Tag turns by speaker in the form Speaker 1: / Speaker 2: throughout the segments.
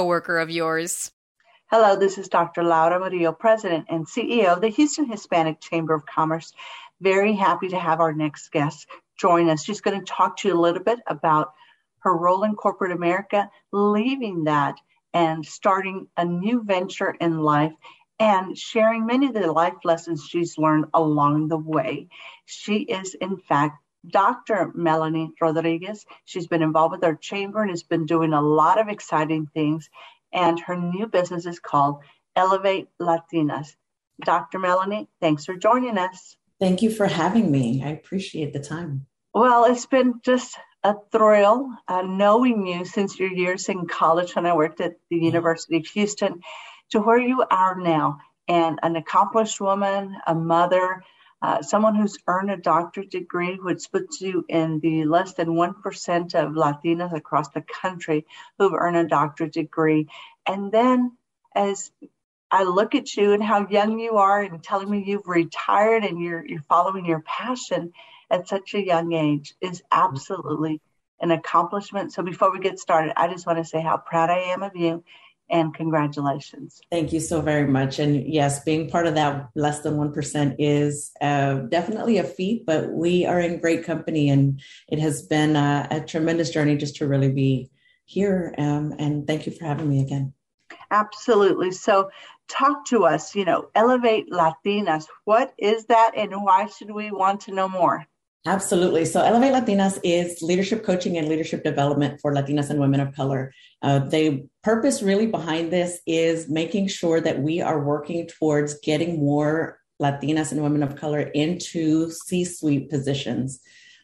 Speaker 1: coworker of yours.
Speaker 2: Hello, this is Dr. Laura Murillo, President and CEO of the Houston Hispanic Chamber of Commerce. Very happy to have our next guest join us. She's going to talk to you a little bit about her role in corporate America, leaving that and starting a new venture in life and sharing many of the life lessons she's learned along the way. She is, in fact, Dr. Melanie Rodriguez. She's been involved with our chamber and has been doing a lot of exciting things. And her new business is called Elevate Latinas. Dr. Melanie, thanks for joining us.
Speaker 3: Thank you for having me. I appreciate the time.
Speaker 2: Well, it's been just a thrill uh, knowing you since your years in college when I worked at the University of Houston to where you are now and an accomplished woman, a mother, uh, someone who's earned a doctorate degree, which puts you in the less than 1% of Latinas across the country who've earned a doctorate degree. And then as I look at you and how young you are and telling me you've retired and you're, you're following your passion at such a young age is absolutely an accomplishment. So before we get started, I just want to say how proud I am of you and congratulations.
Speaker 3: Thank you so very much. And yes, being part of that less than 1% is uh, definitely a feat, but we are in great company and it has been a, a tremendous journey just to really be here. Um, and thank you for having me again.
Speaker 2: Absolutely. So, talk to us, you know, Elevate Latinas. What is that and why should we want to know more?
Speaker 3: Absolutely. So, Elevate Latinas is leadership coaching and leadership development for Latinas and women of color. Uh, the purpose really behind this is making sure that we are working towards getting more Latinas and women of color into C suite positions.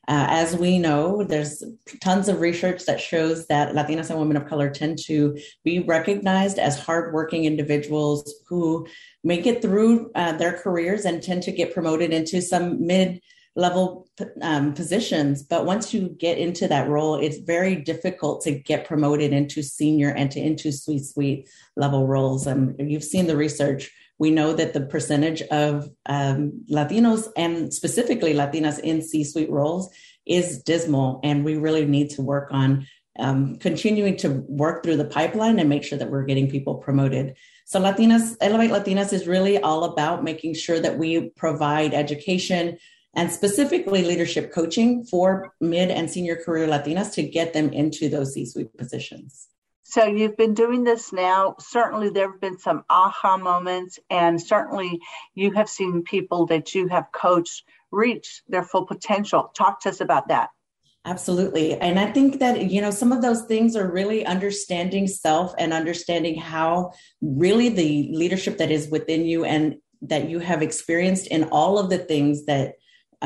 Speaker 3: Uh, as we know, there's tons of research that shows that Latinas and women of color tend to be recognized as hardworking individuals who make it through uh, their careers and tend to get promoted into some mid level um, positions. But once you get into that role, it's very difficult to get promoted into senior and to into suite suite level roles. And um, you've seen the research. We know that the percentage of um, Latinos and specifically Latinas in C suite roles is dismal. And we really need to work on um, continuing to work through the pipeline and make sure that we're getting people promoted. So Latinas, Elevate Latinas is really all about making sure that we provide education, and specifically leadership coaching for mid and senior career Latinas to get them into those C suite positions.
Speaker 2: So you've been doing this now. Certainly, there have been some aha moments, and certainly you have seen people that you have coached reach their full potential. Talk to us about that.
Speaker 3: Absolutely. And I think that, you know, some of those things are really understanding self and understanding how really the leadership that is within you and that you have experienced in all of the things that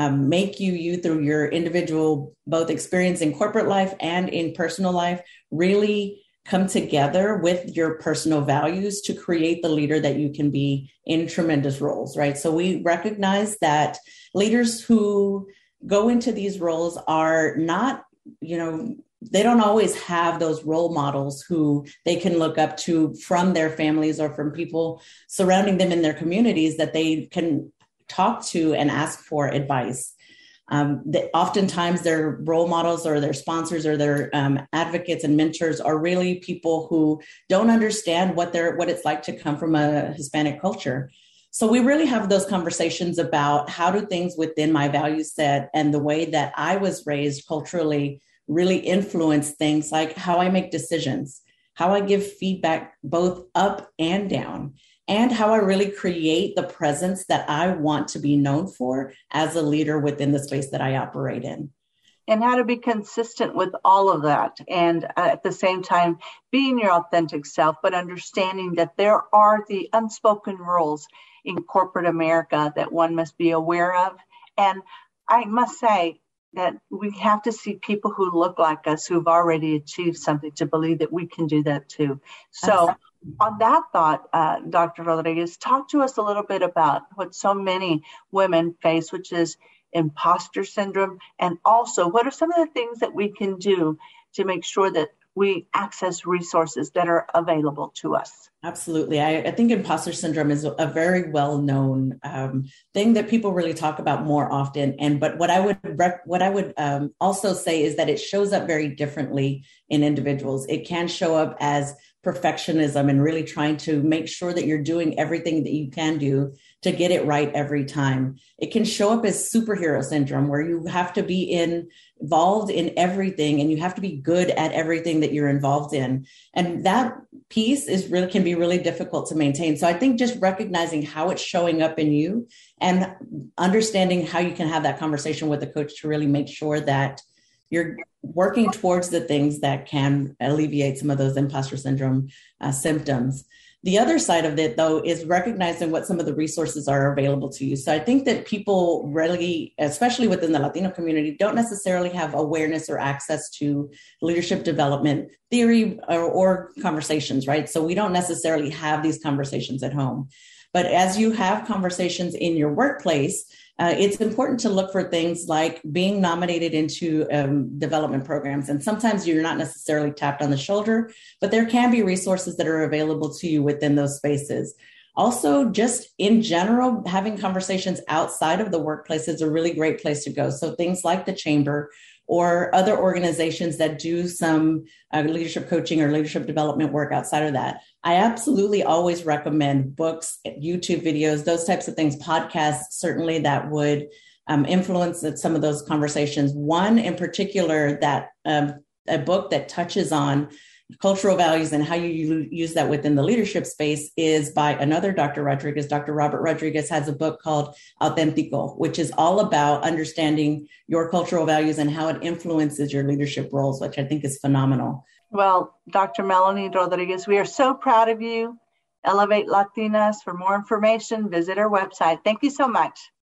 Speaker 3: um, make you you through your individual both experience in corporate life and in personal life really come together with your personal values to create the leader that you can be in tremendous roles right? So we recognize that leaders who go into these roles are not you know they don't always have those role models who they can look up to from their families or from people surrounding them in their communities that they can talk to and ask for advice. Um, oftentimes their role models or their sponsors or their um, advocates and mentors are really people who don't understand what they're what it's like to come from a Hispanic culture. So we really have those conversations about how do things within my value set and the way that I was raised culturally really influence things like how I make decisions, how I give feedback both up and down and how I really create the presence that I want to be known for as a leader within the space that I operate in.
Speaker 2: And how to be consistent with all of that. And uh, at the same time, being your authentic self, but understanding that there are the unspoken rules in corporate America that one must be aware of. And I must say, that we have to see people who look like us who've already achieved something to believe that we can do that too. So. On that thought, uh, Dr. Rodriguez, talk to us a little bit about what so many women face, which is imposter syndrome, and also what are some of the things that we can do to make sure that we access resources that are available to us.
Speaker 3: Absolutely. I, I think imposter syndrome is a very well known um, thing that people really talk about more often. And but what I would rec- what I would um, also say is that it shows up very differently in individuals. It can show up as perfectionism and really trying to make sure that you're doing everything that you can do to get it right every time. It can show up as superhero syndrome where you have to be in, involved in everything and you have to be good at everything that you're involved in. And that piece is really can be really difficult to maintain. So I think just recognizing how it's showing up in you and understanding how you can have that conversation with the coach to really make sure that you're working towards the things that can alleviate some of those imposter syndrome uh, symptoms. The other side of it, though, is recognizing what some of the resources are available to you. So I think that people really, especially within the Latino community, don't necessarily have awareness or access to leadership development theory or, or conversations, right? So we don't necessarily have these conversations at home. But as you have conversations in your workplace, uh, it's important to look for things like being nominated into um, development programs. And sometimes you're not necessarily tapped on the shoulder, but there can be resources that are available to you within those spaces. Also, just in general, having conversations outside of the workplace is a really great place to go. So, things like the chamber or other organizations that do some uh, leadership coaching or leadership development work outside of that. I absolutely always recommend books, YouTube videos, those types of things, podcasts, certainly that would um, influence some of those conversations. One in particular, that um, a book that touches on cultural values and how you use that within the leadership space is by another Dr. Rodriguez. Dr. Robert Rodriguez has a book called Autentico, which is all about understanding your cultural values and how it influences your leadership roles, which I think is phenomenal.
Speaker 2: Well, Dr. Melanie Rodriguez, we are so proud of you. Elevate Latinas. For more information, visit our website. Thank you so much.